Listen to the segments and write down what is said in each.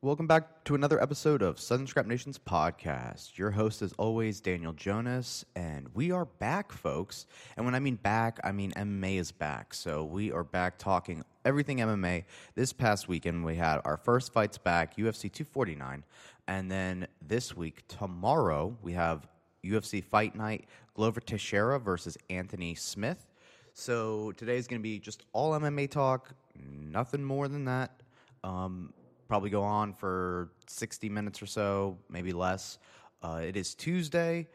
Welcome back to another episode of Southern Scrap Nation's podcast. Your host, is always, Daniel Jonas, and we are back, folks. And when I mean back, I mean MMA is back. So we are back talking everything MMA. This past weekend, we had our first fights back, UFC 249. And then this week, tomorrow, we have UFC Fight Night, Glover Teixeira versus Anthony Smith. So today is going to be just all MMA talk, nothing more than that. Um, probably go on for 60 minutes or so, maybe less. Uh, it is Tuesday,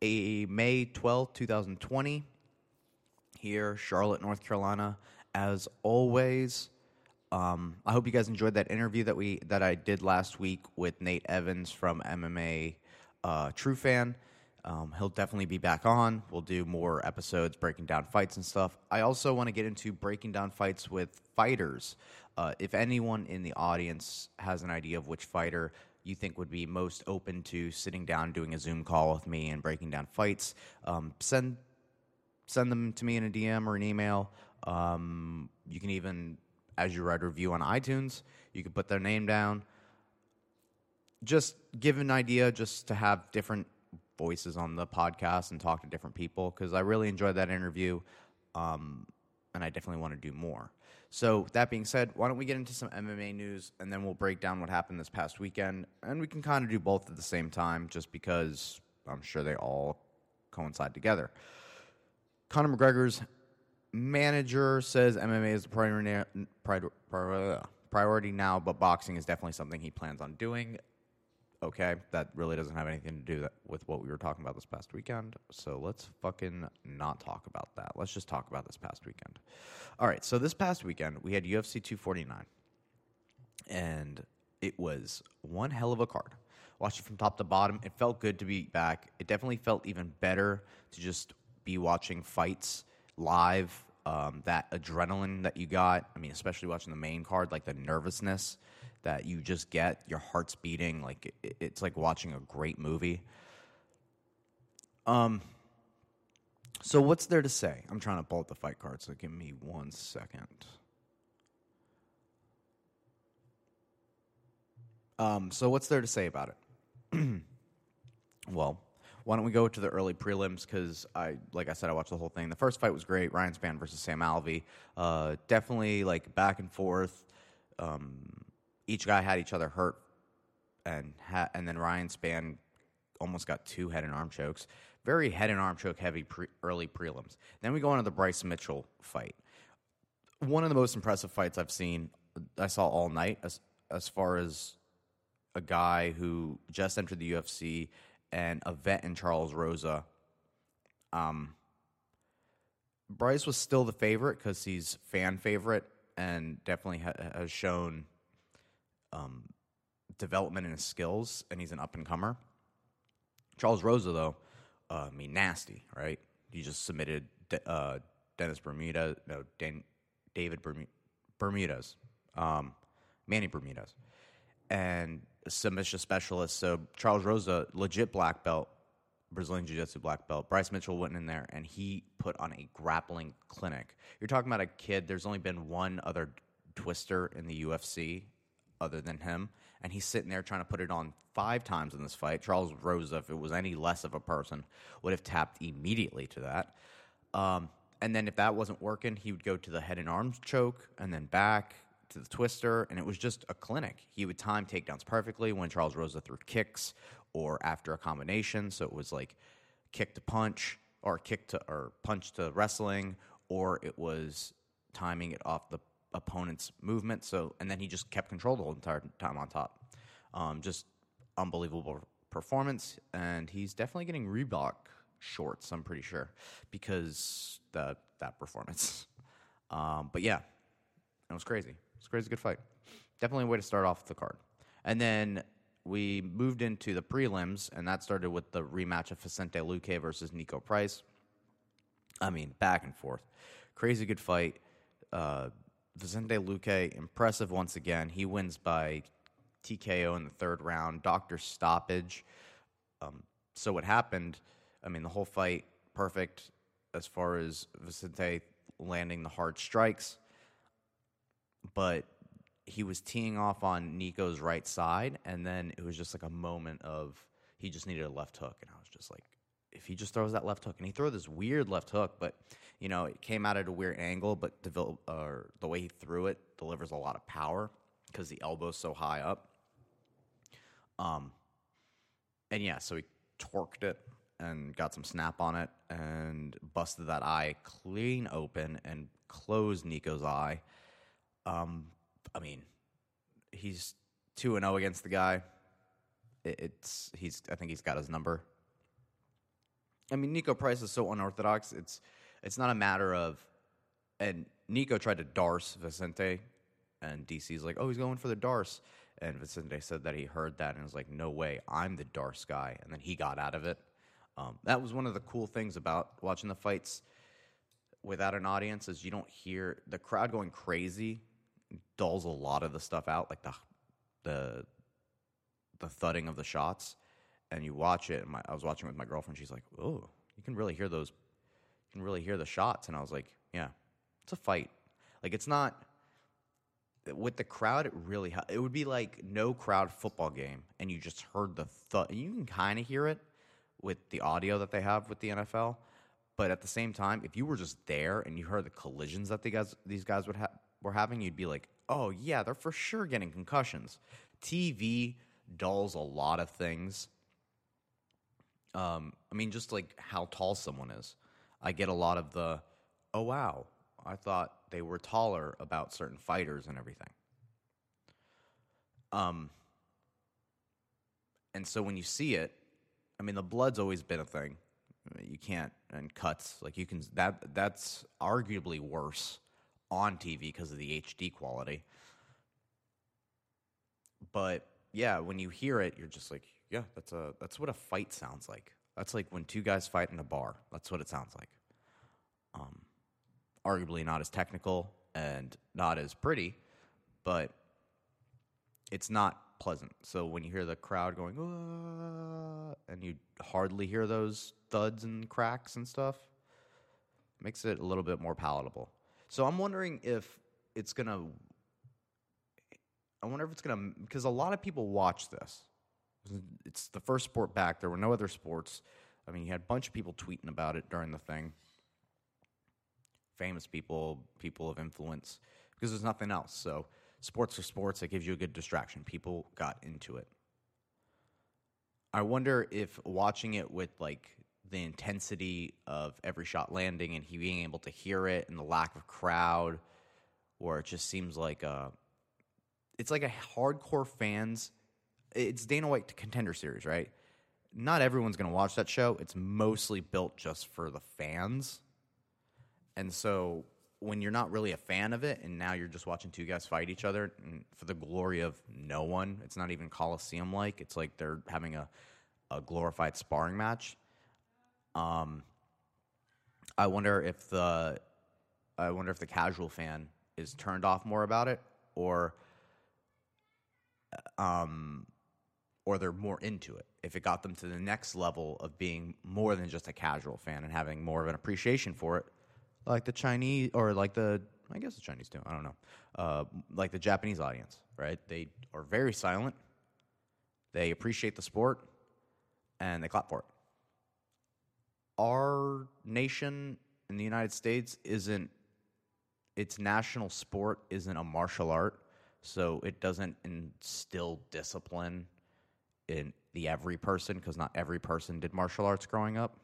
a May 12th, 2020, here, Charlotte, North Carolina. As always, um, I hope you guys enjoyed that interview that we that I did last week with Nate Evans from MMA uh, True Fan. Um, he'll definitely be back on. We'll do more episodes breaking down fights and stuff. I also want to get into breaking down fights with fighters. Uh, if anyone in the audience has an idea of which fighter you think would be most open to sitting down, doing a Zoom call with me, and breaking down fights, um, send send them to me in a DM or an email. Um, you can even, as you write a review on iTunes, you can put their name down. Just give an idea, just to have different voices on the podcast and talk to different people because I really enjoyed that interview, um, and I definitely want to do more. So that being said, why don't we get into some MMA news and then we'll break down what happened this past weekend, and we can kind of do both at the same time, just because I'm sure they all coincide together. Conor McGregor's manager says MMA is the priority, priority now, but boxing is definitely something he plans on doing okay, that really doesn't have anything to do with what we were talking about this past weekend. So let's fucking not talk about that. Let's just talk about this past weekend. All right, so this past weekend we had UFC 249, and it was one hell of a card. Watched it from top to bottom. It felt good to be back. It definitely felt even better to just be watching fights live. Um, that adrenaline that you got. I mean, especially watching the main card, like the nervousness that you just get your heart's beating like it's like watching a great movie. Um so what's there to say? I'm trying to pull up the fight card so give me one second. Um so what's there to say about it? Well why don't we go to the early prelims? Because i like i said i watched the whole thing. The first fight was great ryan spann versus sam alvey. Uh, definitely like back and forth. Um, each guy had each other hurt, and ha- and then Ryan Spann almost got two head and arm chokes. Very head and arm choke heavy pre- early prelims. Then we go into the Bryce Mitchell fight. One of the most impressive fights I've seen. I saw all night as as far as a guy who just entered the UFC and a vet in Charles Rosa. Um, Bryce was still the favorite because he's fan favorite and definitely ha- has shown um, development in his skills, and he's an up and comer. Charles Rosa, though, uh, I mean, nasty, right? He just submitted uh, Dennis Bermuda, no, Dan, David Bermudez, um, Manny Bermudez, and submission specialist. So Charles Rosa, legit black belt, Brazilian Jiu Jitsu black belt. Bryce Mitchell went in there and he put on a grappling clinic. You're talking about a kid, there's only been one other twister in the UFC other than him, and he's sitting there trying to put it on five times in this fight. Charles Rosa, if it was any less of a person, would have tapped immediately to that. Um, and then if that wasn't working, he would go to the head and arms choke, and then back to the twister, and it was just a clinic. He would time takedowns perfectly when Charles Rosa threw kicks or after a combination. So it was like kick to punch, or kick to or punch to wrestling, or it was timing it off the opponent's movement. So, and then he just kept control the whole entire time on top. Um, just unbelievable performance, and he's definitely getting Reebok shorts. I'm pretty sure because that that performance. Um, but yeah, it was crazy. It was crazy good fight. Definitely a way to start off the card. And then we moved into the prelims, and that started with the rematch of Vicente Luque versus Niko Price. I mean, back and forth. Crazy good fight. Uh, Vicente Luque, impressive once again. He wins by TKO in the third round, doctor stoppage. Um, so what happened? I mean, the whole fight perfect as far as Vicente landing the hard strikes, but he was teeing off on Niko's right side, and then it was just like a moment of he just needed a left hook, and I was just like, if he just throws that left hook, and he threw this weird left hook, but you know it came out at a weird angle, but the way he threw it delivers a lot of power because the elbow's so high up. Um, and yeah, so he torqued it and got some snap on it and busted that eye clean open and closed Niko's eye. Um, I mean, he's two and zero against the guy. It's he's I think he's got his number. I mean, Niko Price is so unorthodox. It's it's not a matter of, and Niko tried to darce Vicente, and DC's like, oh, he's going for the darce, and Vicente said that he heard that and was like, no way, I'm the darce guy, and then he got out of it. Um, that was one of the cool things about watching the fights without an audience is you don't hear the crowd going crazy dulls a lot of the stuff out, like the the the thudding of the shots, and you watch it. And my, I was watching with my girlfriend. She's like, "Oh, you can really hear those. You can really hear the shots." And I was like, "Yeah, it's a fight. Like it's not." With the crowd, it really it would be like no crowd football game, and you just heard the thud. You can kind of hear it with the audio that they have with the NFL, but at the same time, if you were just there and you heard the collisions that the guys these guys would have were having, you'd be like, oh, yeah, they're for sure getting concussions. TV dulls a lot of things. Um, I mean, just like how tall someone is. I get a lot of the, oh, wow, I thought they were taller about certain fighters and everything. Um, and so when you see it, I mean, the blood's always been a thing. You can't, and cuts, like you can, that that's arguably worse on TV because of the HD quality. But yeah, when you hear it, you're just like, yeah, that's a that's what a fight sounds like. That's like when two guys fight in a bar. That's what it sounds like. Um, arguably not as technical and not as pretty, but it's not pleasant. So when you hear the crowd going, and you hardly hear those thuds and cracks and stuff, makes it a little bit more palatable. So I'm wondering if it's gonna. I wonder if it's gonna because a lot of people watch this. It's the first sport back. There were no other sports. I mean, you had a bunch of people tweeting about it during the thing. Famous people, people of influence, because there's nothing else. So sports are sports. It gives you a good distraction. People got into it. I wonder if watching it with like the intensity of every shot landing and he being able to hear it and the lack of crowd, or it just seems like a, it's like a hardcore fans. It's Dana White contender series, right? Not everyone's going to watch that show. It's mostly built just for the fans. And so when you're not really a fan of it and now you're just watching two guys fight each other for the glory of no one, it's not even Coliseum like. It's like they're having a, a glorified sparring match. Um, I wonder if the I wonder if the casual fan is turned off more about it, or um, or they're more into it. If it got them to the next level of being more than just a casual fan and having more of an appreciation for it, like the Chinese or like the I guess the Chinese too. I don't know, uh, like the Japanese audience, right? They are very silent. They appreciate the sport, and they clap for it our nation in the United States isn't its national sport isn't a martial art, so it doesn't instill discipline in the every person because not every person did martial arts growing up.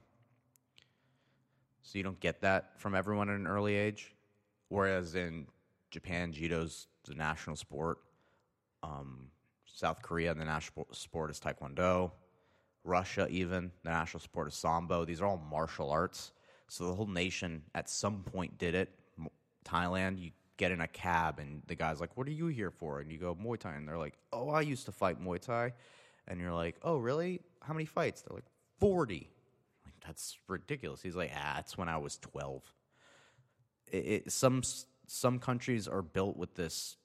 So you don't get that from everyone at an early age. Whereas in Japan, judo's the national sport. Um, South Korea, the national sport is taekwondo. Russia, even the national sport is sambo. These are all martial arts. So the whole nation at some point did it. Thailand, you get in a cab and the guy's like, "What are you here for?" And you go Muay Thai, and they're like, "Oh, I used to fight Muay Thai," and you're like, "Oh, really? How many fights?" They're like, 40. Like that's ridiculous. He's like, "Ah, it's when I was 12." It, it, some some countries are built with this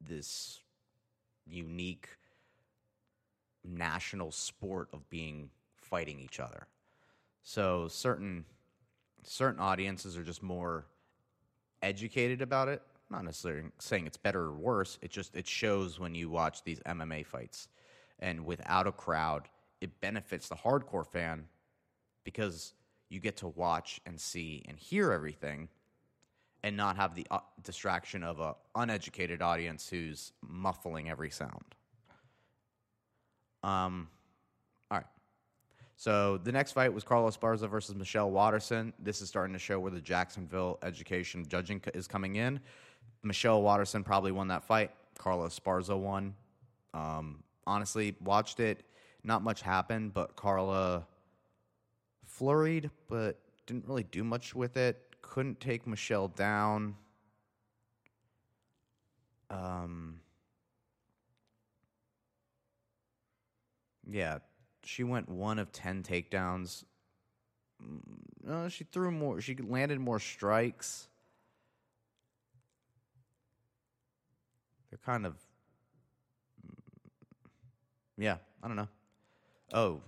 this unique national sport of being fighting each other. So certain certain audiences are just more educated about it not necessarily saying it's better or worse. It just it shows when you watch these MMA fights, and without a crowd, it benefits the hardcore fan because you get to watch and see and hear everything, and not have the uh, distraction of a uneducated audience who's muffling every sound. Um, all right. So the next fight was Carla Esparza versus Michelle Waterson. This is starting to show where the Jacksonville education judging is coming in. Michelle Waterson probably won that fight. Carla Esparza won. Um, honestly, watched it. Not much happened, but Carla flurried, but didn't really do much with it. Couldn't take Michelle down. Um, yeah, she went one of 10 takedowns. Mm, No, she threw more. She landed more strikes. They're kind of. Yeah, I don't know. Oh.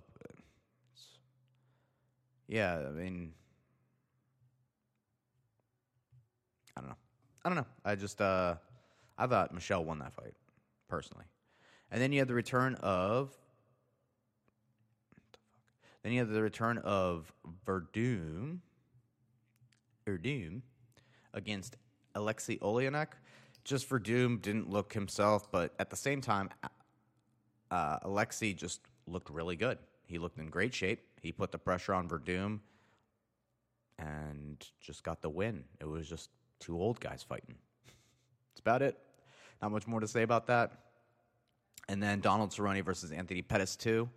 Yeah, I mean. I don't know. I don't know. I just, uh, I thought Michelle won that fight, personally. And then you had the return of then you have the return of Werdum, Werdum against Alexei Oleinik. Just Werdum didn't look himself, but at the same time, uh, Alexei just looked really good. He looked in great shape. He put the pressure on Werdum and just got the win. It was just two old guys fighting. That's about it. Not much more to say about that. And then Donald Cerrone versus Anthony Pettis, too.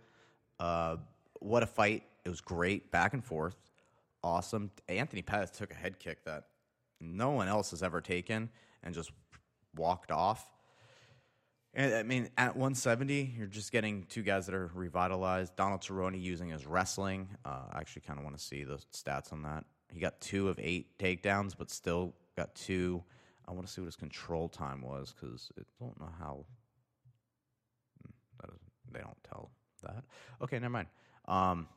Uh, what a fight. It was great, back and forth. Awesome. Anthony Pettis took a head kick that no one else has ever taken and just walked off. And I mean, at 170, you're just getting two guys that are revitalized. Donald Cerrone using his wrestling. Uh, I actually kind of want to see the stats on that. He got two of eight takedowns, but still got two. I want to see what his control time was because I don't know how. Hmm, they don't tell that. Okay, never mind. Um,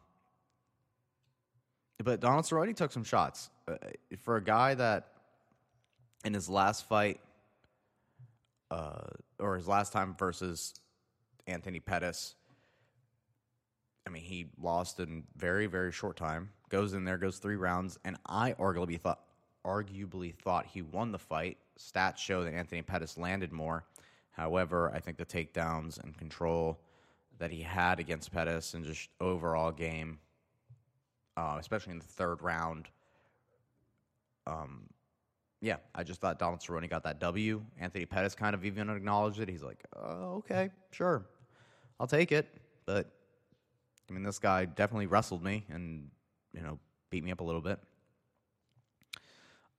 but Donald Cerrone took some shots uh, for a guy that in his last fight, uh, or his last time versus Anthony Pettis. I mean, he lost in very very short time. Goes in there, goes three rounds, and I arguably thought arguably thought he won the fight. Stats show that Anthony Pettis landed more. However, I think the takedowns and control that he had against Pettis and just overall game, uh, especially in the third round. Um, yeah, I just thought Donald Cerrone got that W. Anthony Pettis kind of even acknowledged it. He's like, oh, okay, sure, I'll take it. But I mean, this guy definitely wrestled me and you know beat me up a little bit.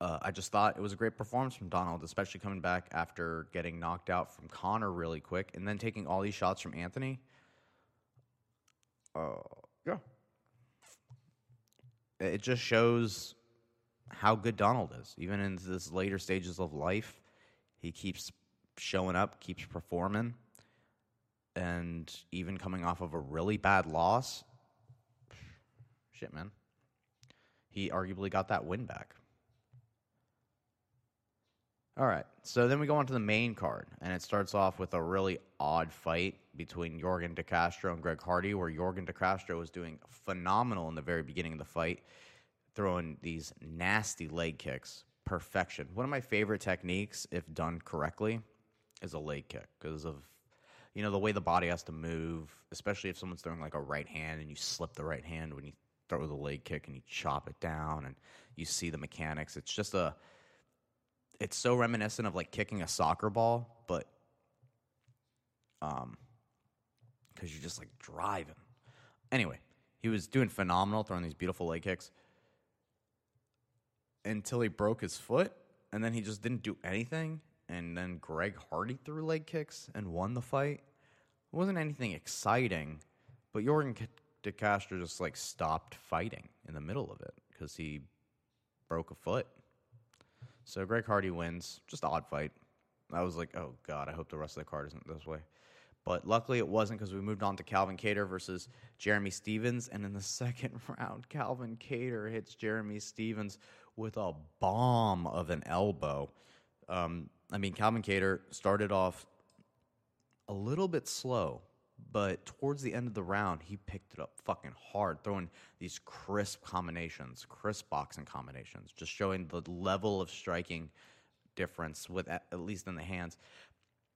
Uh, I just thought it was a great performance from Donald, especially coming back after getting knocked out from Conor really quick and then taking all these shots from Anthony. Uh, yeah. It just shows how good Donald is. Even in this later stages of life, he keeps showing up, keeps performing. And even coming off of a really bad loss, shit, man. He arguably got that win back. All right. So then we go on to the main card, and it starts off with a really odd fight between Yorgan De Castro and Greg Hardy, where Yorgan De Castro was doing phenomenal in the very beginning of the fight, throwing these nasty leg kicks. Perfection. One of my favorite techniques, if done correctly, is a leg kick because of you know the way the body has to move, especially if someone's throwing like a right hand and you slip the right hand when you throw the leg kick and you chop it down and you see the mechanics. It's just a it's so reminiscent of like kicking a soccer ball, but um, because you're just like driving. Anyway, he was doing phenomenal, throwing these beautiful leg kicks until he broke his foot, and then he just didn't do anything. And then Greg Hardy threw leg kicks and won the fight. It wasn't anything exciting, but Yorgan De Castro just like stopped fighting in the middle of it because he broke a foot. So Greg Hardy wins. Just odd fight. I was like, oh god, I hope the rest of the card isn't this way. But luckily it wasn't because we moved on to Calvin Kattar versus Jeremy Stephens, and in the second round, Calvin Kattar hits Jeremy Stephens with a bomb of an elbow. Um, I mean, Calvin Kattar started off a little bit slow, but towards the end of the round, he picked it up fucking hard, throwing these crisp combinations, crisp boxing combinations, just showing the level of striking difference with at, at least in the hands.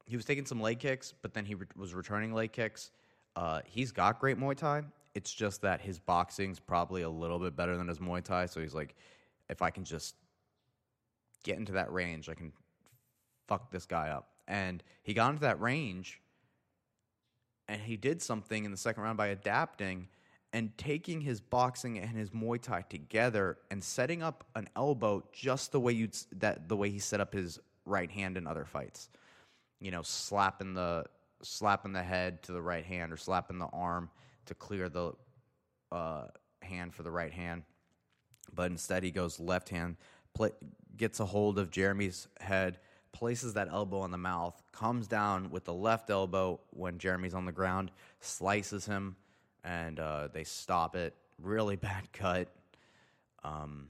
He was taking some leg kicks, but then he re- was returning leg kicks. Uh, he's got great Muay Thai. It's just that his boxing's probably a little bit better than his Muay Thai. So he's like, if I can just get into that range, I can fuck this guy up. And he got into that range and he did something in the second round by adapting and taking his boxing and his Muay Thai together and setting up an elbow just the way you that the way he set up his right hand in other fights. You know, slapping the slapping the head to the right hand or slapping the arm to clear the uh, hand for the right hand. But instead, he goes left hand, play, gets a hold of Jeremy's head, places that elbow on the mouth, comes down with the left elbow when Jeremy's on the ground, slices him, and uh, they stop it. Really bad cut. Um,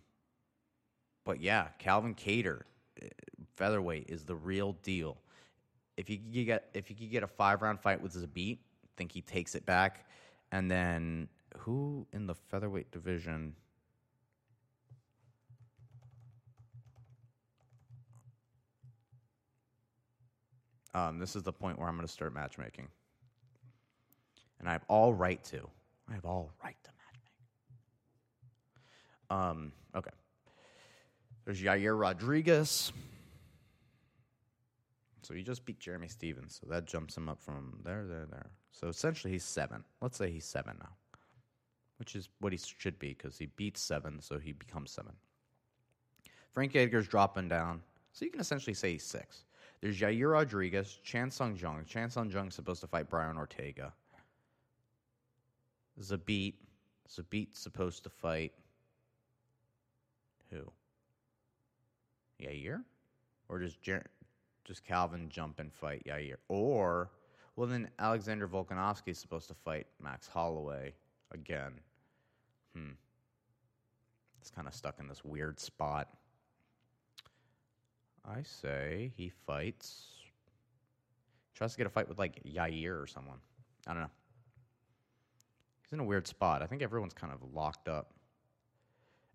but yeah, Calvin Kattar, eh, featherweight, is the real deal. If you could get if you could get a five round fight with Zabit, I think he takes it back. And then who in the featherweight division? Um, this is the point where I'm going to start matchmaking. And I have all right to. I have all right to matchmake. Um, okay. There's Yair Rodriguez. So he just beat Jeremy Stephens. So that jumps him up from there, there, there. So essentially he's seven. Let's say he's seven now, which is what he should be because he beats seven, so he becomes seven. Frank Edgar's dropping down. So you can essentially say he's six. There's Yair Rodriguez, Chan Sung Jung. Chan Sung Jung is supposed to fight Brian Ortega. Zabit. Zabit's supposed to fight who? Yair? Or does Jer- does Calvin jump and fight Yair? Or well then Alexander Volkanovski is supposed to fight Max Holloway again. Hmm. It's kind of stuck in this weird spot. I say he fights. Tries to get a fight with like Yair or someone. I don't know. He's in a weird spot. I think everyone's kind of locked up.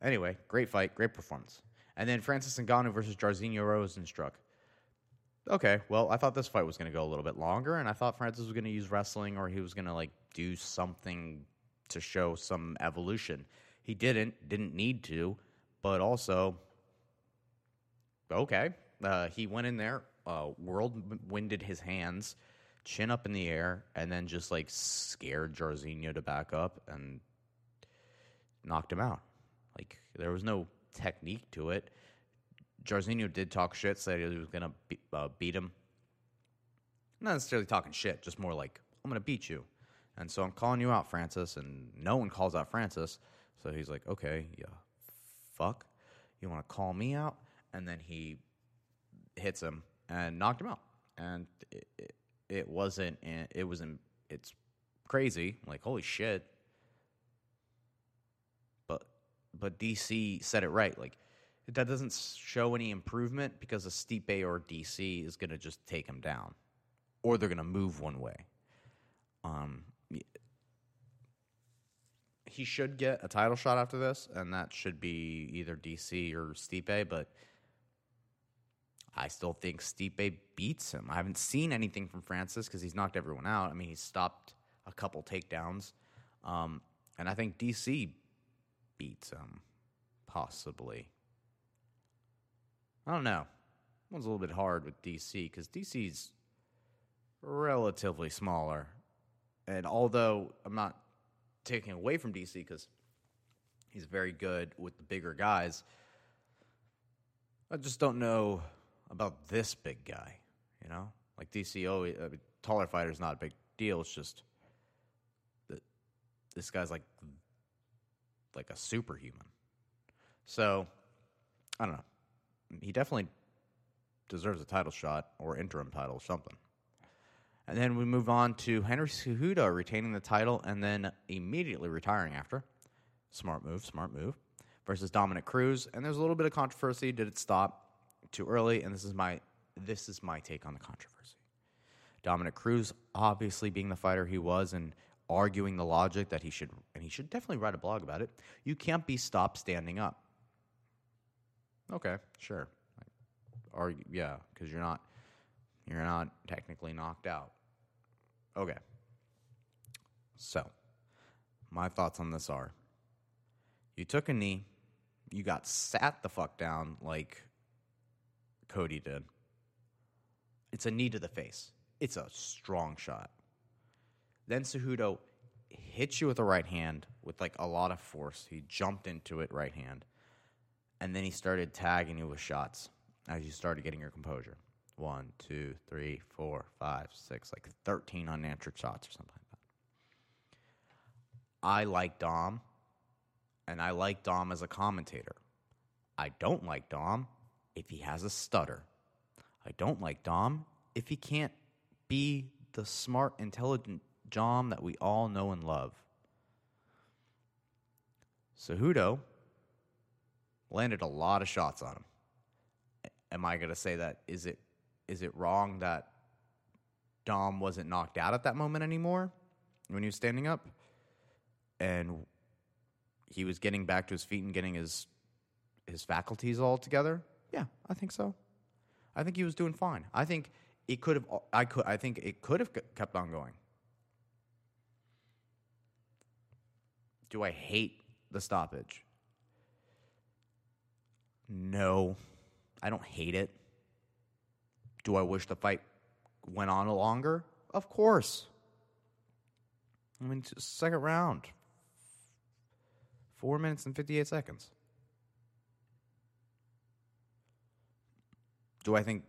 Anyway, great fight, great performance. And then Francis Ngannou versus Jairzinho Rozenstruik. Okay, well, I thought this fight was going to go a little bit longer, and I thought Francis was going to use wrestling or he was going to like do something to show some evolution. He didn't, didn't need to, but also, okay, uh, he went in there, uh, winded his hands, chin up in the air, and then just like scared Jairzinho to back up and knocked him out. Like there was no technique to it. Jairzinho did talk shit, said he was gonna be, uh, beat him. Not necessarily talking shit, just more like I'm gonna beat you. And so I'm calling you out, Francis, and no one calls out Francis. So he's like, okay, yeah, fuck, you want to call me out? And then he hits him and knocked him out. And it, it, it wasn't, it wasn't, it's crazy. Like, holy shit. But, but DC said it right. Like, that doesn't show any improvement because a Stipe or DC is going to just take him down, or they're going to move one way. Um, he should get a title shot after this, and that should be either DC or Stipe. But I still think Stipe beats him. I haven't seen anything from Francis because he's knocked everyone out. I mean, he's stopped a couple takedowns, um, and I think DC beats him possibly. I don't know. One's a little bit hard with DC because DC's relatively smaller. And although I'm not taking away from DC because he's very good with the bigger guys, I just don't know about this big guy. You know, like DC, oh, I mean, taller fighter is not a big deal. It's just that this guy's like like a superhuman. So I don't know he definitely deserves a title shot or interim title, or something. And then we move on to Henry Cejudo retaining the title and then immediately retiring after. Smart move, smart move. Versus Dominick Cruz. And there's a little bit of controversy. Did it stop? Too early, and this is my this is my take on the controversy. Dominick Cruz, obviously being the fighter he was, and arguing the logic that he should, and he should definitely write a blog about it. You can't be stopped standing up. Okay, sure. Or yeah, because you're not you're not technically knocked out. Okay. So, my thoughts on this are you took a knee, you got sat the fuck down like Cody did. It's a knee to the face. It's a strong shot. Then Cejudo hits you with a right hand with like a lot of force. He jumped into it right hand. And then he started tagging you with shots as you started getting your composure. One, two, three, four, five, six, like 13 unanswered shots or something like that. I like Dom, and I like Dom as a commentator. I don't like Dom if he has a stutter. I don't like Dom if he can't be the smart, intelligent Dom that we all know and love. Cejudo landed a lot of shots on him. Am I going to say that is it is it wrong that Dom wasn't knocked out at that moment anymore when he was standing up and he was getting back to his feet and getting his his faculties all together? Yeah, I think so. I think he was doing fine. I think it could have I could I think it could have kept on going. Do I hate the stoppage? No. I don't hate it. Do I wish the fight went on longer? Of course. I mean, second round. Four minutes and 58 seconds. Do I think.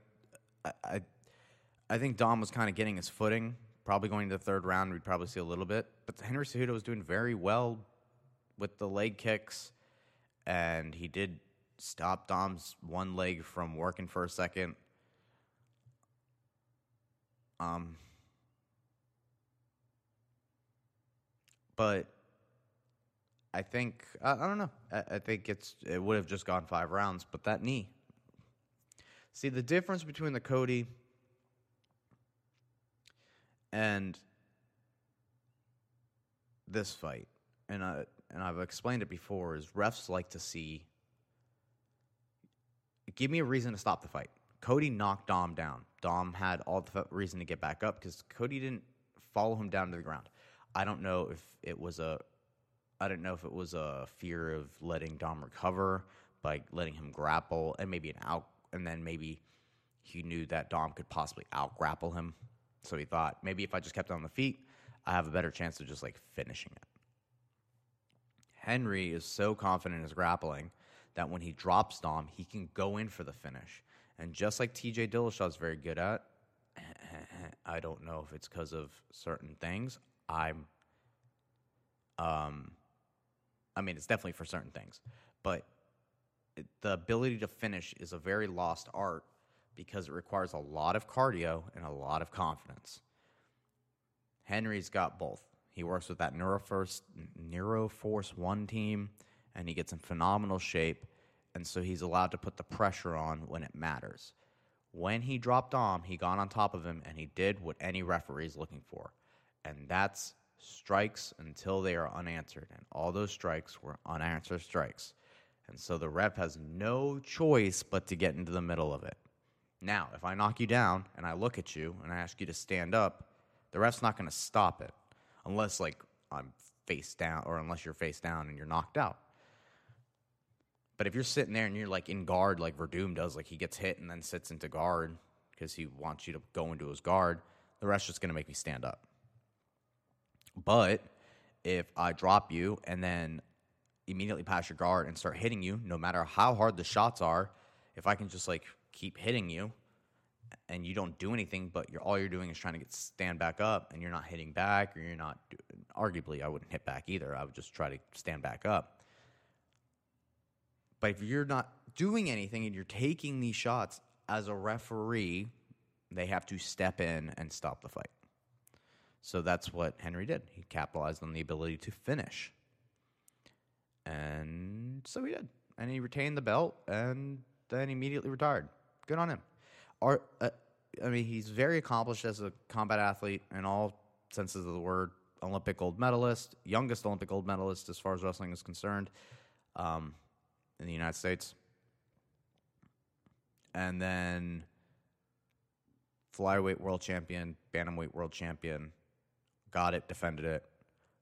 I, I, I think Dom was kind of getting his footing. Probably going to the third round, we'd probably see a little bit. But Henry Cejudo was doing very well with the leg kicks, and he did stop Dom's one leg from working for a second. Um, but I think I, I don't know. I, I, think it's it would have just gone five rounds, but that knee. See the difference between the Cody and this fight, and I and I've explained it before, is refs like to see. Give me a reason to stop the fight. Cody knocked Dom down. Dom had all the reason to get back up because Cody didn't follow him down to the ground. I don't know if it was a, I don't know if it was a fear of letting Dom recover by letting him grapple and maybe an out, and then maybe he knew that Dom could possibly out grapple him. So he thought maybe if I just kept on the feet, I have a better chance of just like finishing it. Henry is so confident in his grappling that when he drops Dom, he can go in for the finish. And just like TJ Dillashaw is very good at, I don't know if it's because of certain things. I'm, um, I mean, it's definitely for certain things, but the ability to finish is a very lost art because it requires a lot of cardio and a lot of confidence. Henry's got both. He works with that Neuroforce, Neuroforce One team, and he gets in phenomenal shape and so he's allowed to put the pressure on when it matters. When he dropped Dom, he got on top of him and he did what any referee is looking for, and that's strikes until they are unanswered. And all those strikes were unanswered strikes. And so the ref has no choice but to get into the middle of it. Now, if I knock you down and I look at you and I ask you to stand up, the ref's not going to stop it unless, like, I'm face down or unless you're face down and you're knocked out. But if you're sitting there and you're like in guard, like Werdum does, like he gets hit and then sits into guard because he wants you to go into his guard, the ref's just going to make me stand up. But if I drop you and then immediately pass your guard and start hitting you, no matter how hard the shots are, if I can just like keep hitting you and you don't do anything, but you're all you're doing is trying to get stand back up and you're not hitting back or you're not, arguably, I wouldn't hit back either. I would just try to stand back up but if you're not doing anything and you're taking these shots as a referee, they have to step in and stop the fight. So that's what Henry did. He capitalized on the ability to finish. And so he did. And he retained the belt and then immediately retired. Good on him. Uh, I mean, he's very accomplished as a combat athlete in all senses of the word. Olympic gold medalist, youngest Olympic gold medalist as far as wrestling is concerned um, in the United States. And then flyweight world champion, bantamweight world champion, got it, defended it,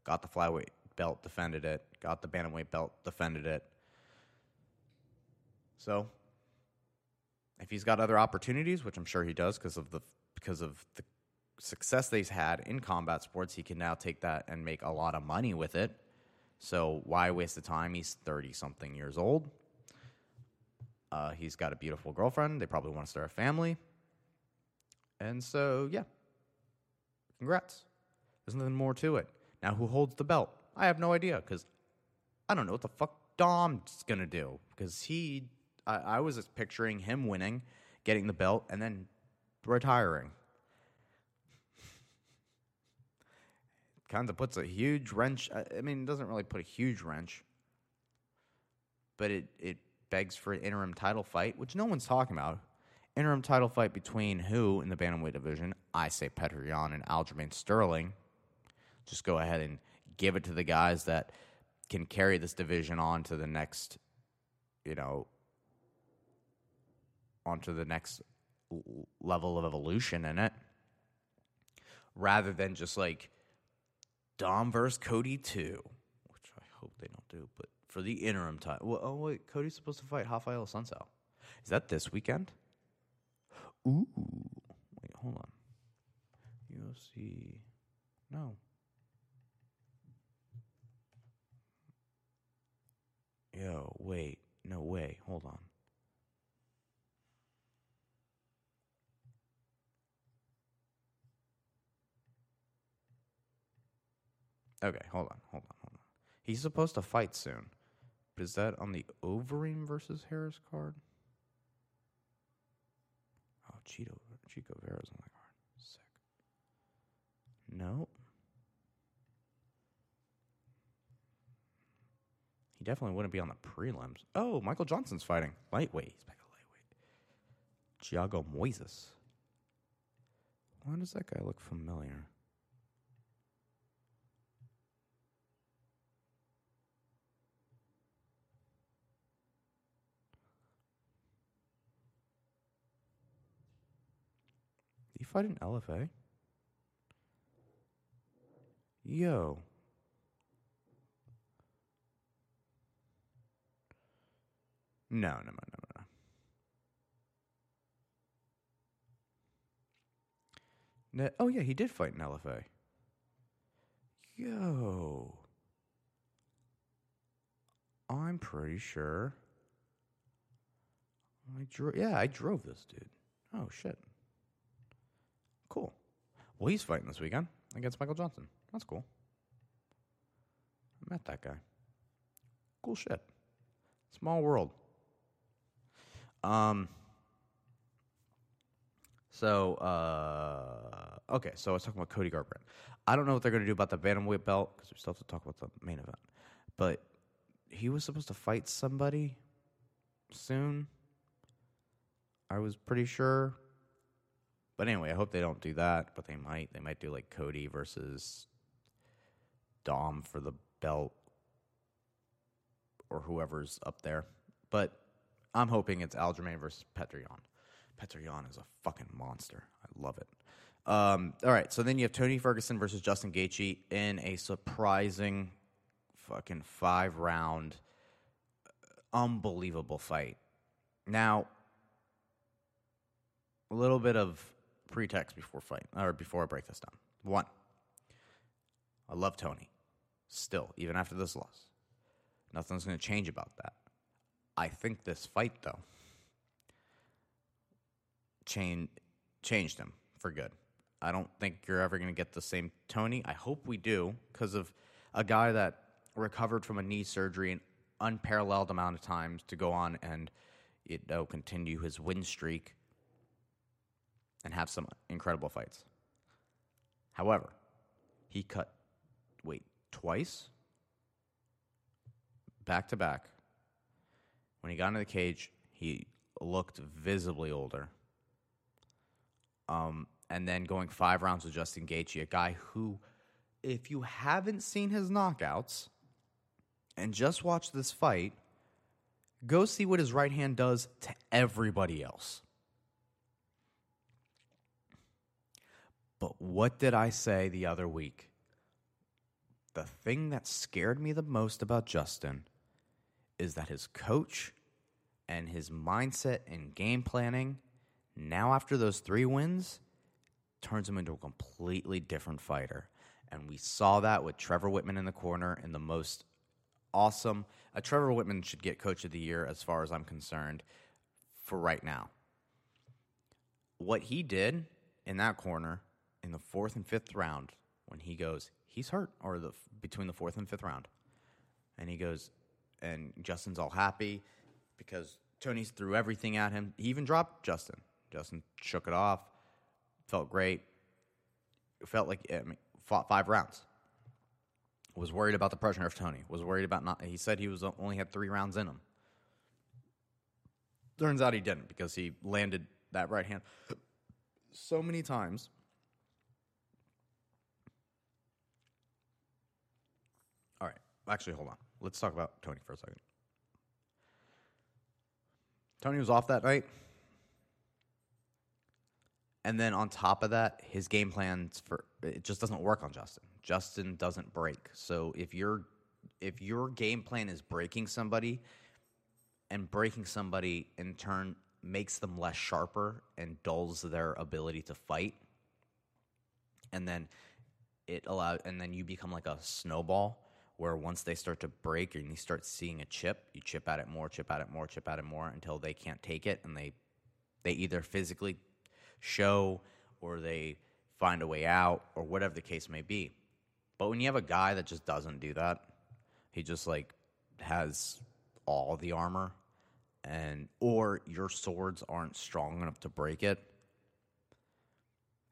got the flyweight belt, defended it, got the bantamweight belt, defended it. So, if he's got other opportunities, which I'm sure he does because of the because of the success that he's had in combat sports, he can now take that and make a lot of money with it. So why waste the time? He's 30 something years old. Uh, he's got a beautiful girlfriend. They probably want to start a family. And so, yeah. Congrats. There's nothing more to it. Now, who holds the belt? I have no idea because I don't know what the fuck Dom's to do. Because he, I, I was just picturing him winning, getting the belt, and then retiring. kind of puts a huge wrench. I mean, it doesn't really put a huge wrench, but it, it begs for an interim title fight, which no one's talking about. Interim title fight between who in the bantamweight division? I say Petr Yan and Aljamain Sterling. Just go ahead and give it to the guys that can carry this division on to the next, you know, onto the next level of evolution in it, rather than just like Dom versus Cody 2, which I hope they don't do, but for the interim time. Well, oh, wait, Cody's supposed to fight Rafael Assunção. Is that this weekend? Ooh. Wait, hold on. UFC. No. Yo, wait. No way. Hold on. Okay, hold on, hold on, hold on. He's supposed to fight soon. But is that on the Overeem versus Harris card? Oh, Chito, Chito Vera's on that card. Sick. Nope. He definitely wouldn't be on the prelims. Oh, Michael Johnson's fighting. Lightweight. He's back at lightweight. Thiago Moises. Why does that guy look familiar? he fight in LFA? Yo. No, no, no, no, no. Oh yeah, he did fight in LFA. Yo. I'm pretty sure. I. Yeah, I drove this dude. Oh shit. Cool. Well, he's fighting this weekend against Michael Johnson. That's cool. I met that guy. Cool shit. Small world. Um. So, uh, okay, so I was talking about Cody Garbrandt. I don't know what they're going to do about the bantamweight belt because we still have to talk about the main event. But he was supposed to fight somebody soon. I was pretty sure. But anyway, I hope they don't do that, but they might. They might do like Cody versus Dom for the belt or whoever's up there. But I'm hoping it's Aljamain versus Petr Yan. Petr Yan is a fucking monster. I love it. Um, all right, so then you have Tony Ferguson versus Justin Gaethje in a surprising fucking five round, unbelievable fight. Now, a little bit of pretext before fight or before I break this down. One, I love Tony. Still, even after this loss. Nothing's going to change about that. I think this fight, though, chain, changed him for good. I don't think you're ever going to get the same Tony. I hope we do because of a guy that recovered from a knee surgery an unparalleled amount of times to go on and you know continue his win streak and have some incredible fights. However, he cut weight twice, back to back. When he got into the cage, he looked visibly older. Um, and then going five rounds with Justin Gaethje, a guy who, if you haven't seen his knockouts and just watch this fight, go see what his right hand does to everybody else. But what did I say the other week? The thing that scared me the most about Justin is that his coach and his mindset and game planning now after those three wins turns him into a completely different fighter. And we saw that with Trevor Wittman in the corner in the most awesome. Uh, Trevor Wittman should get coach of the year as far as I'm concerned for right now. What he did in that corner in the fourth and fifth round when he goes, he's hurt, or the between the fourth and fifth round, and he goes, and Justin's all happy because Tony's threw everything at him. He even dropped Justin. Justin shook it off, felt great. Felt like I mean, fought five rounds. Was worried about the pressure of Tony. Was worried about not. He said he was only had three rounds in him. Turns out he didn't because he landed that right hand so many times. All right, actually, hold on. Let's talk about Tony for a second. Tony was off that night. And then on top of that, his game plans for it just doesn't work on Justin. Justin doesn't break. So if your if your game plan is breaking somebody and breaking somebody in turn makes them less sharper and dulls their ability to fight and then it allows and then you become like a snowball where once they start to break and you start seeing a chip, you chip at it more, chip at it more, chip at it more until they can't take it and they they either physically show or they find a way out or whatever the case may be. But when you have a guy that just doesn't do that, he just like has all the armor and or your swords aren't strong enough to break it.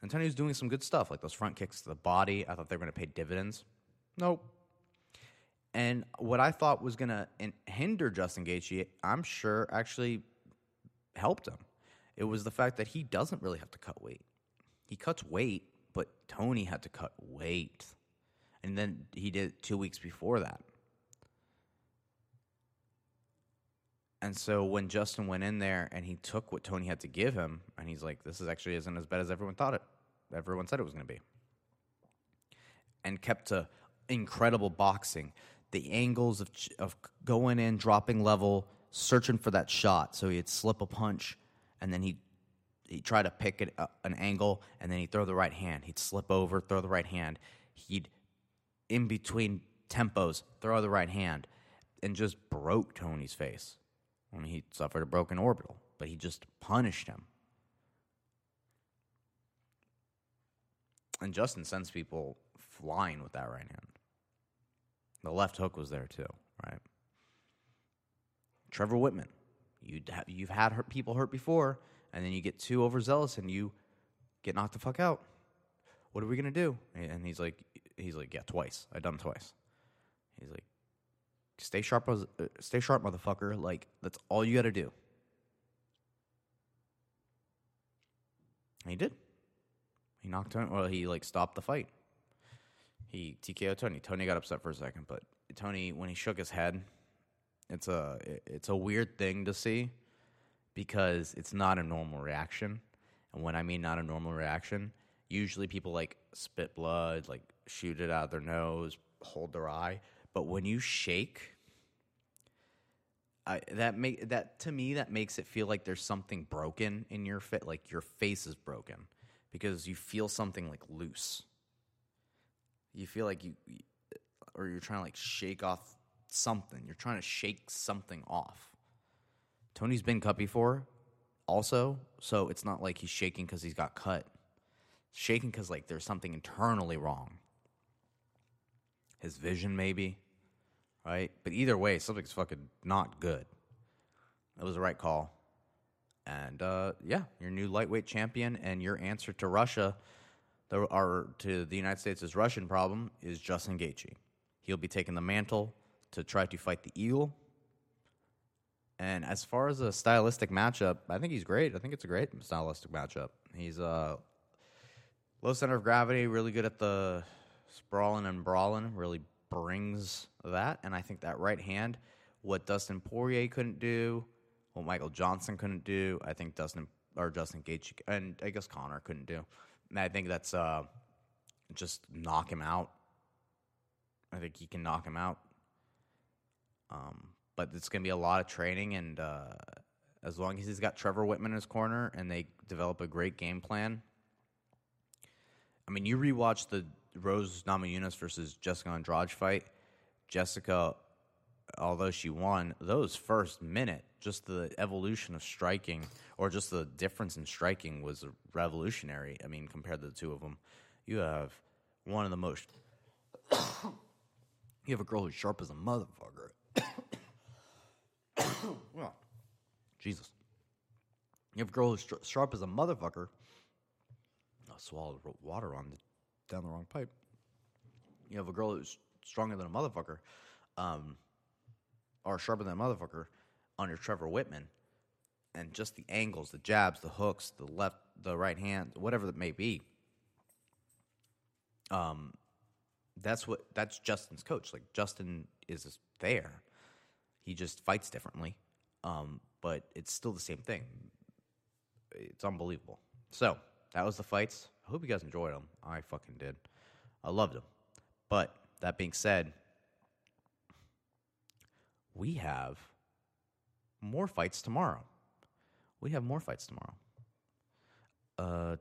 Antonio's doing some good stuff, like those front kicks to the body. I thought they were going to pay dividends. Nope. And what I thought was going to hinder Justin Gaethje, I'm sure actually helped him. It was the fact that he doesn't really have to cut weight. He cuts weight, but Tony had to cut weight. And then he did it two weeks before that. And so when Justin went in there and he took what Tony had to give him, and he's like, this is actually isn't as bad as everyone thought it. Everyone said it was going to be. And kept to incredible boxing the angles of, of going in, dropping level, searching for that shot. So he'd slip a punch, and then he'd, he'd try to pick it, uh, an angle, and then he'd throw the right hand. He'd slip over, throw the right hand. He'd, in between tempos, throw the right hand, and just broke Tony's face. I mean, he suffered a broken orbital, but he just punished him. And Justin sends people flying with that right hand. The left hook was there too, right? Trevor Wittman, you you've had hurt, people hurt before, and then you get too overzealous and you get knocked the fuck out. What are we gonna do? And he's like, he's like, yeah, twice. I done twice. He's like, stay sharp, uh, stay sharp, motherfucker. Like that's all you got to do. And he did. He knocked him. Well, he like stopped the fight. He TKO Tony. Tony got upset for a second, but Tony, when he shook his head, it's a it's a weird thing to see because it's not a normal reaction. And when I mean not a normal reaction, usually people like spit blood, like shoot it out of their nose, hold their eye. But when you shake, I, that make that to me that makes it feel like there's something broken in your fit, like your face is broken because you feel something like loose you feel like you or you're trying to like shake off something. You're trying to shake something off. Tony's been cut before, also, so it's not like he's shaking because he's got cut. Shaking because like there's something internally wrong. His vision, maybe, right? But either way, something's fucking not good. It was the right call. And uh, yeah, your new lightweight champion and your answer to Russia the, our, to the United States' Russian problem is Justin Gaethje. He'll be taking the mantle to try to fight the Eagle, And as far as a stylistic matchup, I think he's great. I think it's a great stylistic matchup. He's uh, low center of gravity, really good at the sprawling and brawling, really brings that. And I think that right hand, what Dustin Poirier couldn't do, what Michael Johnson couldn't do, I think Dustin or Justin Gaethje and I guess Conor couldn't do. And I think that's uh, just knock him out. I think he can knock him out. Um, but it's going to be a lot of training, and uh, as long as he's got Trevor Wittman in his corner and they develop a great game plan. I mean, you rewatch the Rose Namajunas versus Jessica Andrade fight. Jessica, although she won, those first minute, just the evolution of striking, or just the difference in striking, was revolutionary. I mean, compared to the two of them, you have one of the most. you have a girl who's sharp as a motherfucker. well, Jesus. You have a girl who's sharp as a motherfucker. I swallowed water on the, down the wrong pipe. You have a girl who's stronger than a motherfucker, um, or sharper than a motherfucker, your Trevor Wittman, and just the angles, the jabs, the hooks, the left, the right hand, whatever that may be. Um, that's what that's Justin's coach. Like Justin is there. He just fights differently, um, but it's still the same thing. It's unbelievable. So that was the fights. I hope you guys enjoyed them. I fucking did. I loved them. But that being said, we have more fights tomorrow. We have more fights tomorrow. Uh,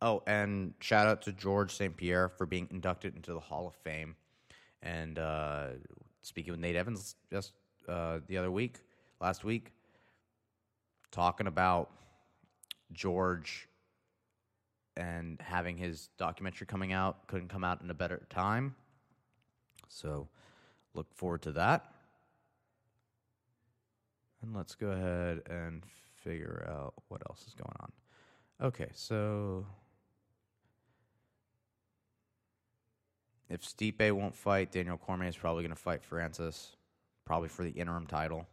oh, and shout out to George St. Pierre for being inducted into the Hall of Fame. And uh, speaking with Nate Evans just uh, the other week, last week, talking about George and having his documentary coming out couldn't come out in a better time. So look forward to that. And let's go ahead and figure out what else is going on. Okay, so if Stipe won't fight, Daniel Cormier is probably going to fight Francis, probably for the interim title.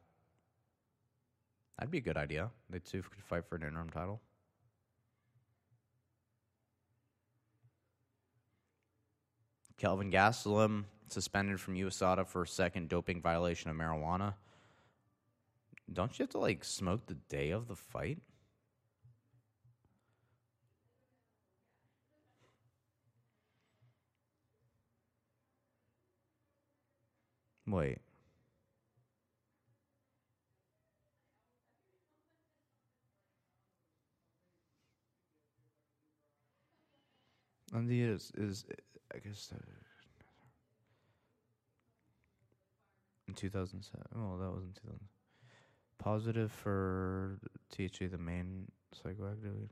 That'd be a good idea. They two could fight for an interim title. Kelvin Gastelum suspended from USADA for a second doping violation of marijuana. Don't you have to like smoke the day of the fight? Wait. And the is is I guess uh, in 2007. Oh, that was in 2000. Positive for THC, the main psychoactive.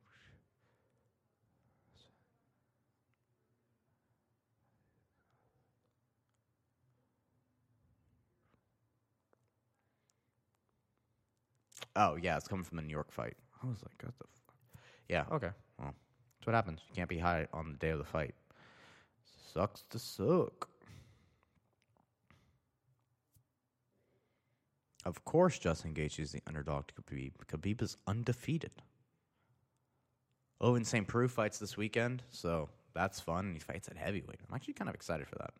Oh yeah, it's coming from the New York fight. I was like, what the fuck? Yeah, okay. Well, that's what happens. You can't be high on the day of the fight. Sucks to suck. Of course, Justin Gaethje is the underdog to Khabib. Khabib is undefeated. Oh, and St. Preux fights this weekend, so that's fun. He fights at heavyweight. I'm actually kind of excited for that.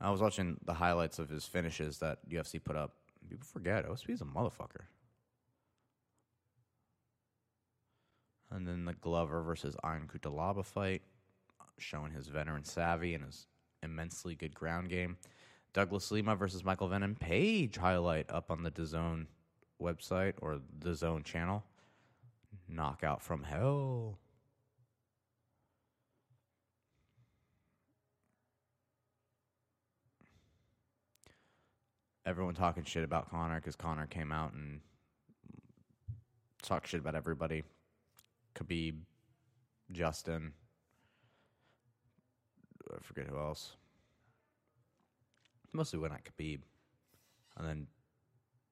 I was watching the highlights of his finishes that UFC put up. People forget OSP is a motherfucker. And then the Glover versus Ion Cutelaba fight, showing his veteran savvy and his immensely good ground game. Douglas Lima versus Michael Venom Page highlight up on the DAZN website or the Zone channel. Knockout from hell. Everyone talking shit about Conor because Conor came out and talked shit about everybody. Khabib, Justin, I forget who else mostly went at Khabib, and then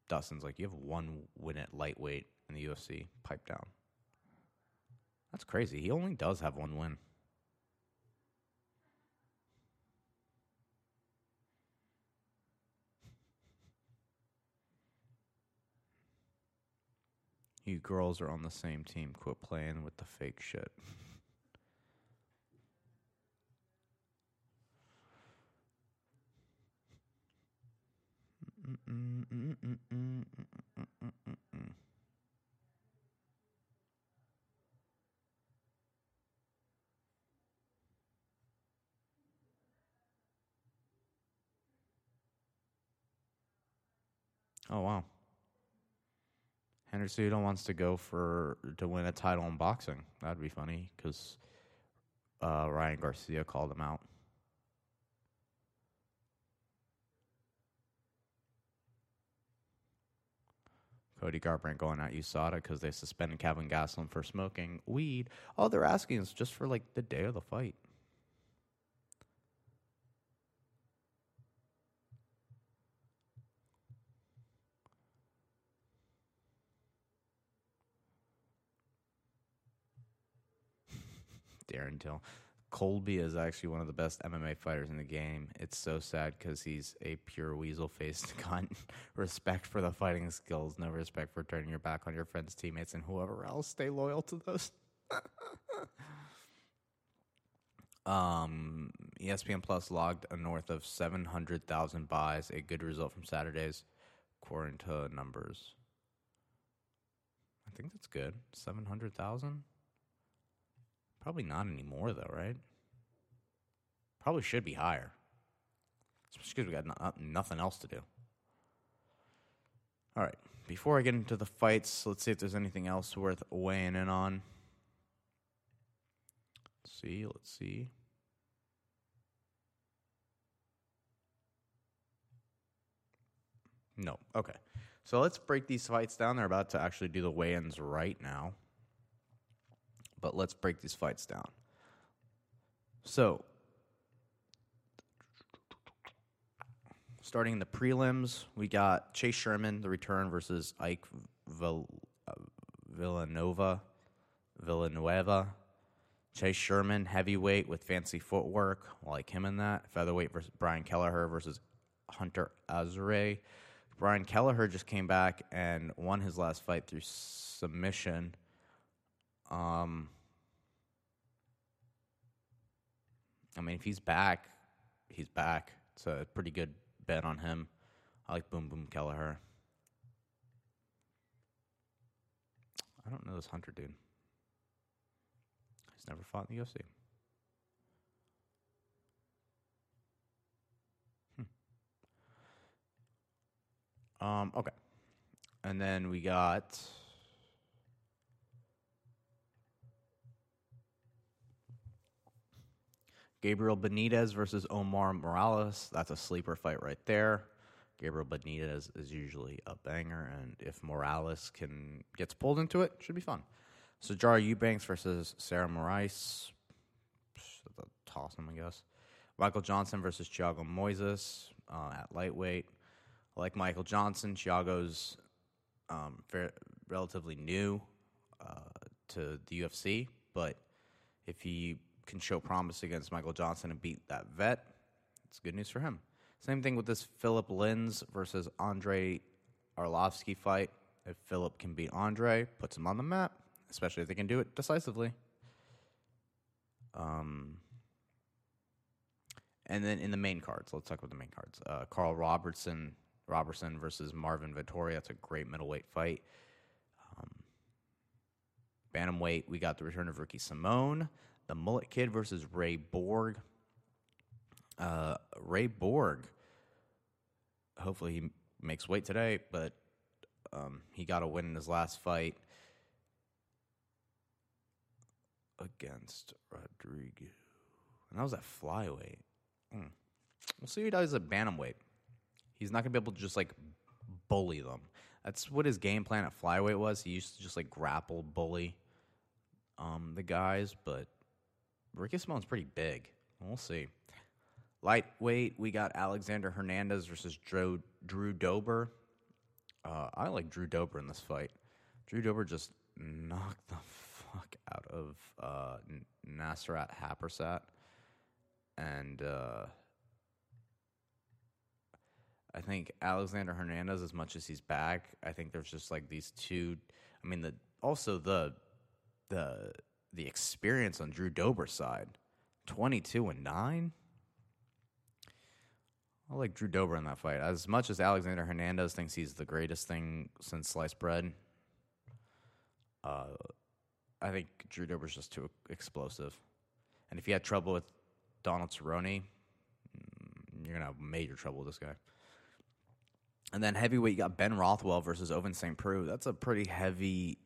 Dustin's like, "You have one win at lightweight in the UFC. Pipe down." That's crazy. He only does have one win. You girls are on the same team. Quit playing with the fake shit. Oh wow. Cejudo wants to go for to win a title in boxing. That'd be funny because uh, Ryan Garcia called him out. Cody Garbrandt going at USADA because they suspended Kelvin Gastelum for smoking weed. All they're asking is just for like the day of the fight. Darren Till. Colby is actually one of the best MMA fighters in the game. It's so sad because he's a pure weasel faced cunt. respect for the fighting skills, no respect for turning your back on your friends, teammates, and whoever else. Stay loyal to those. um, ESPN Plus logged a north of 700,000 buys, a good result from Saturdays, to numbers. I think that's good. 700,000? Probably not anymore, though, right? Probably should be higher. Because we got no- uh, nothing else to do. All right. Before I get into the fights, let's see if there's anything else worth weighing in on. Let's see. Let's see. No. Okay. So let's break these fights down. They're about to actually do the weigh ins right now but let's break these fights down. So, starting in the prelims, we got Chase Sherman, the return versus Ike Vill- uh, Villanova. Villanueva. Chase Sherman, heavyweight with fancy footwork, like him in that. Featherweight versus Brian Kelleher versus Hunter Azure. Brian Kelleher just came back and won his last fight through submission um, I mean, if he's back, he's back. It's a pretty good bet on him. I like Boom Boom Kelleher. I don't know this Hunter dude. He's never fought in the UFC. Hmm. Um, okay. And then we got Gabriel Benitez versus Omar Morales. That's a sleeper fight right there. Gabriel Benitez is usually a banger, and if Morales can gets pulled into it, should be fun. Sijara Eubanks versus Sarah Moras. Toss him, I guess. Michael Johnson versus Thiago Moises uh, at lightweight. Like Michael Johnson. Thiago's um, fair, relatively new uh, to the UFC, but if he can show promise against Michael Johnson and beat that vet, it's good news for him. Same thing with this Philip Lins versus Andre Arlovski fight. If Philip can beat Andre, puts him on the map, especially if they can do it decisively. Um, and then in the main cards, let's talk about the main cards. Uh, Carl Robertson Robertson versus Marvin Vettori. That's a great middleweight fight. Um, bantamweight, we got the return of Ricky Simón the Mullet Kid versus Ray Borg. Uh, Ray Borg, hopefully he makes weight today, but um, he got a win in his last fight against Rodrigo. And that was at flyweight. Mm. We'll see if he does at bantamweight. He's not going to be able to just like bully them. That's what his game plan at flyweight was. He used to just like grapple, bully um, the guys, but Ricky Simón's pretty big. We'll see. Lightweight, we got Alexander Hernandez versus Drew, Drew Dober. Uh, I like Drew Dober in this fight. Drew Dober just knocked the fuck out of uh, Nasrat Haqparast. And uh, I think Alexander Hernandez, as much as he's back, I think there's just like these two. I mean, the also the the the experience on Drew Dober's side, twenty two and nine. I like Drew Dober in that fight. As much as Alexander Hernandez thinks he's the greatest thing since sliced bread, uh, I think Drew Dober's just too explosive. And if you had trouble with Donald Cerrone, mm, you're gonna have major trouble with this guy. And then heavyweight, you got Ben Rothwell versus Ovince St. Preux. That's a pretty heavy.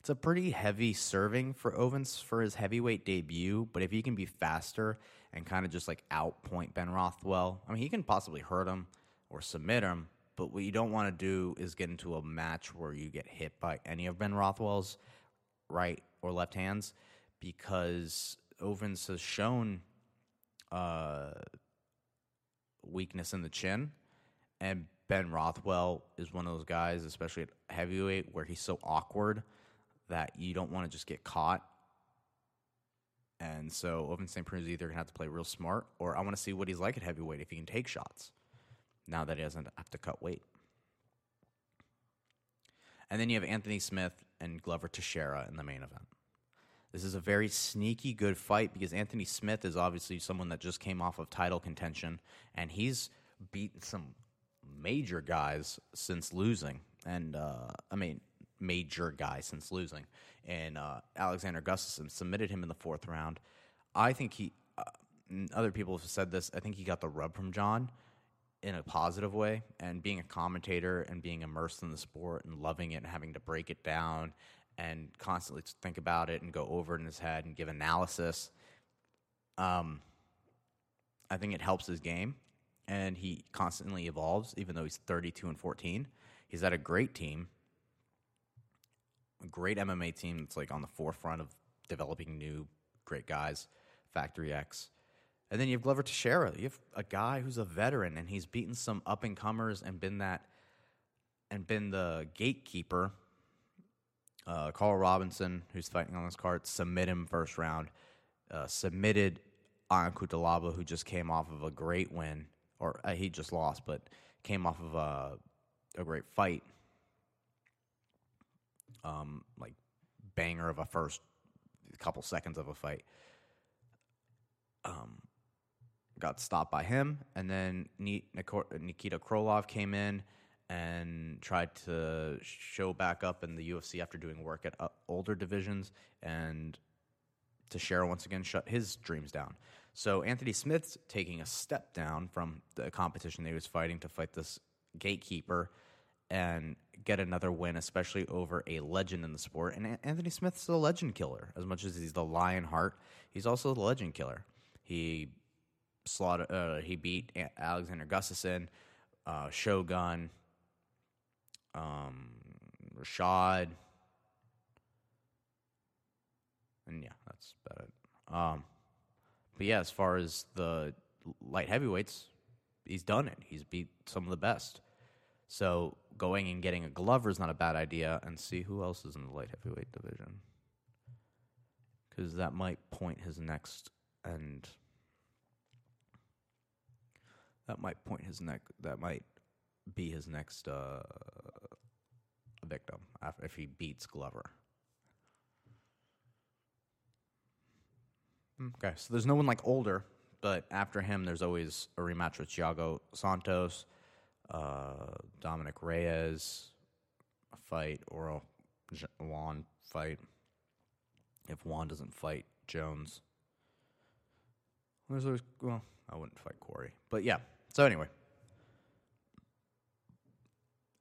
It's a pretty heavy serving for Ovince for his heavyweight debut. But if he can be faster and kind of just like outpoint Ben Rothwell, I mean, he can possibly hurt him or submit him. But what you don't want to do is get into a match where you get hit by any of Ben Rothwell's right or left hands because Ovince has shown uh, weakness in the chin, and Ben Rothwell is one of those guys, especially at heavyweight, where he's so awkward that you don't want to just get caught. And so Ovince St. Preux is either going to have to play real smart, or I want to see what he's like at heavyweight if he can take shots. Now that he doesn't have to cut weight. And then you have Anthony Smith and Glover Teixeira in the main event. This is a very sneaky good fight because Anthony Smith is obviously someone that just came off of title contention and he's beaten some major guys since losing. And uh, I mean, major guy since losing. And uh, Alexander Gustafsson submitted him in the fourth round. I think he, uh, other people have said this, I think he got the rub from Jon in a positive way. And being a commentator and being immersed in the sport and loving it and having to break it down and constantly think about it and go over it in his head and give analysis. Um, I think it helps his game, and he constantly evolves. Even though he's thirty-two and fourteen, he's at a great team, great MMA team that's like on the forefront of developing new great guys. Factory X, and then you have Glover Teixeira. You have a guy who's a veteran, and he's beaten some up and comers and been that, and been the gatekeeper uh, Carl Robinson, who's fighting on this card, submit him first round. Uh, submitted Ion Cutelaba, who just came off of a great win, or uh, he just lost, but came off of a, a great fight. Um, like banger of a first couple seconds of a fight. Um, got stopped by him, and then Nikita Krylov came in and tried to show back up in the UFC after doing work at uh, older divisions and Teixeira once again shut his dreams down. So Anthony Smith's taking a step down from the competition that he was fighting to fight this gatekeeper and get another win, especially over a legend in the sport. And Anthony Smith's a legend killer. As much as he's the lion heart, he's also the legend killer. He slaughtered, uh, he beat Alexander Gustafsson, uh, Shogun, um, Rashad, and yeah, that's about it. Um, but yeah, as far as the light heavyweights, he's done it. He's beat some of the best. So going and getting a Glover is not a bad idea, and see who else is in the light heavyweight division, because that might point his next and that might point his neck. That might be his next uh, victim if he beats Glover. Okay, so there's no one like older, but after him, there's always a rematch with Thiago Santos, uh, Dominick Reyes, fight, or a Juan fight. If Juan doesn't fight Jones, there's always well, I wouldn't fight Corey, but yeah. So anyway,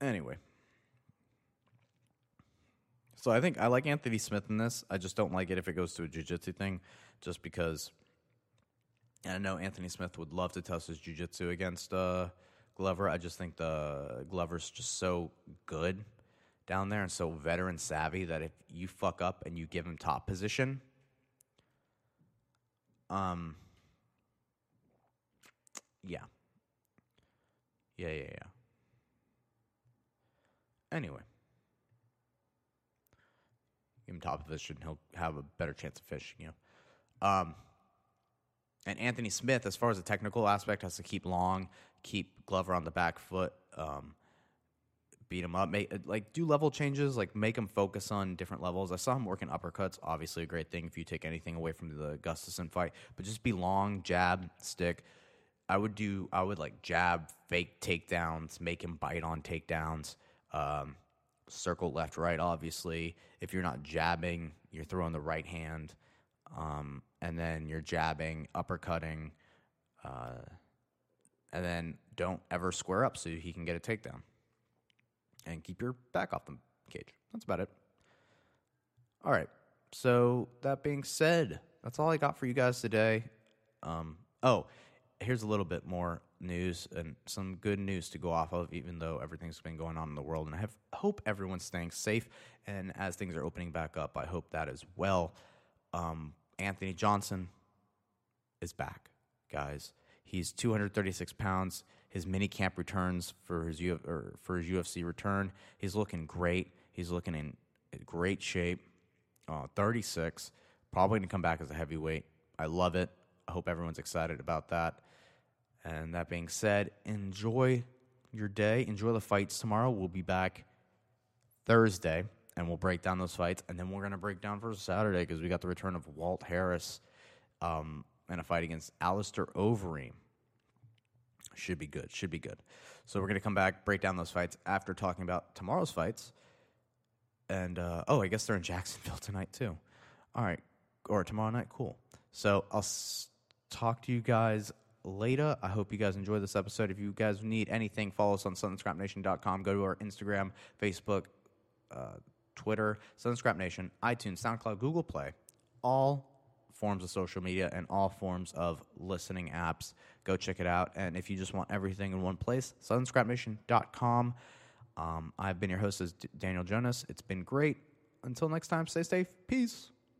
anyway, so I think I like Anthony Smith in this. I just don't like it if it goes to a jiu-jitsu thing, just because. I know Anthony Smith would love to test his jiu-jitsu against uh, Glover. I just think the Glover's just so good down there and so veteran savvy that if you fuck up and you give him top position, um, yeah, yeah, yeah, yeah. Anyway give him top position, he'll have a better chance of fishing. You know, um, and Anthony Smith, as far as the technical aspect, has to keep long, keep Glover on the back foot, um, beat him up. Make like do level changes, like make him focus on different levels. I saw him working uppercuts. Obviously, a great thing if you take anything away from the Gustafsson fight, but just be long, jab, stick. I would do. I would like jab, fake takedowns, make him bite on takedowns. Um, circle left, right. Obviously, if you're not jabbing, you're throwing the right hand, um, and then you're jabbing, uppercutting, uh, and then don't ever square up so he can get a takedown and keep your back off the cage. That's about it. All right. So that being said, that's all I got for you guys today. Um, oh, here's a little bit more news and some good news to go off of, even though everything's been going on in the world. And I have, hope everyone's staying safe. And as things are opening back up, I hope that as well. Um, Anthony Johnson is back, guys. He's 236 pounds. His mini camp returns for his for his UFC return. He's looking great. He's looking in great shape. Uh, 36, probably going to come back as a heavyweight. I love it. I hope everyone's excited about that. And that being said, enjoy your day. Enjoy the fights tomorrow. We'll be back Thursday and we'll break down those fights. And then we're going to break down for Saturday because we got the return of Walt Harris um, and a fight against Alistair Overeem. Should be good. Should be good. So we're going to come back, break down those fights after talking about tomorrow's fights. And uh, oh, I guess they're in Jacksonville tonight too. All right, or tomorrow night. Cool. So I'll s- talk to you guys later. I hope you guys enjoyed this episode. If you guys need anything, follow us on SouthernScrapNation.com. Go to our Instagram, Facebook, uh, Twitter, Southern Scrap Nation, iTunes, SoundCloud, Google Play, all forms of social media and all forms of listening apps. Go check it out. And if you just want everything in one place, SouthernScrapNation.com. Um, I've been your host, as Daniel Jonas. It's been great. Until next time, stay safe. Peace.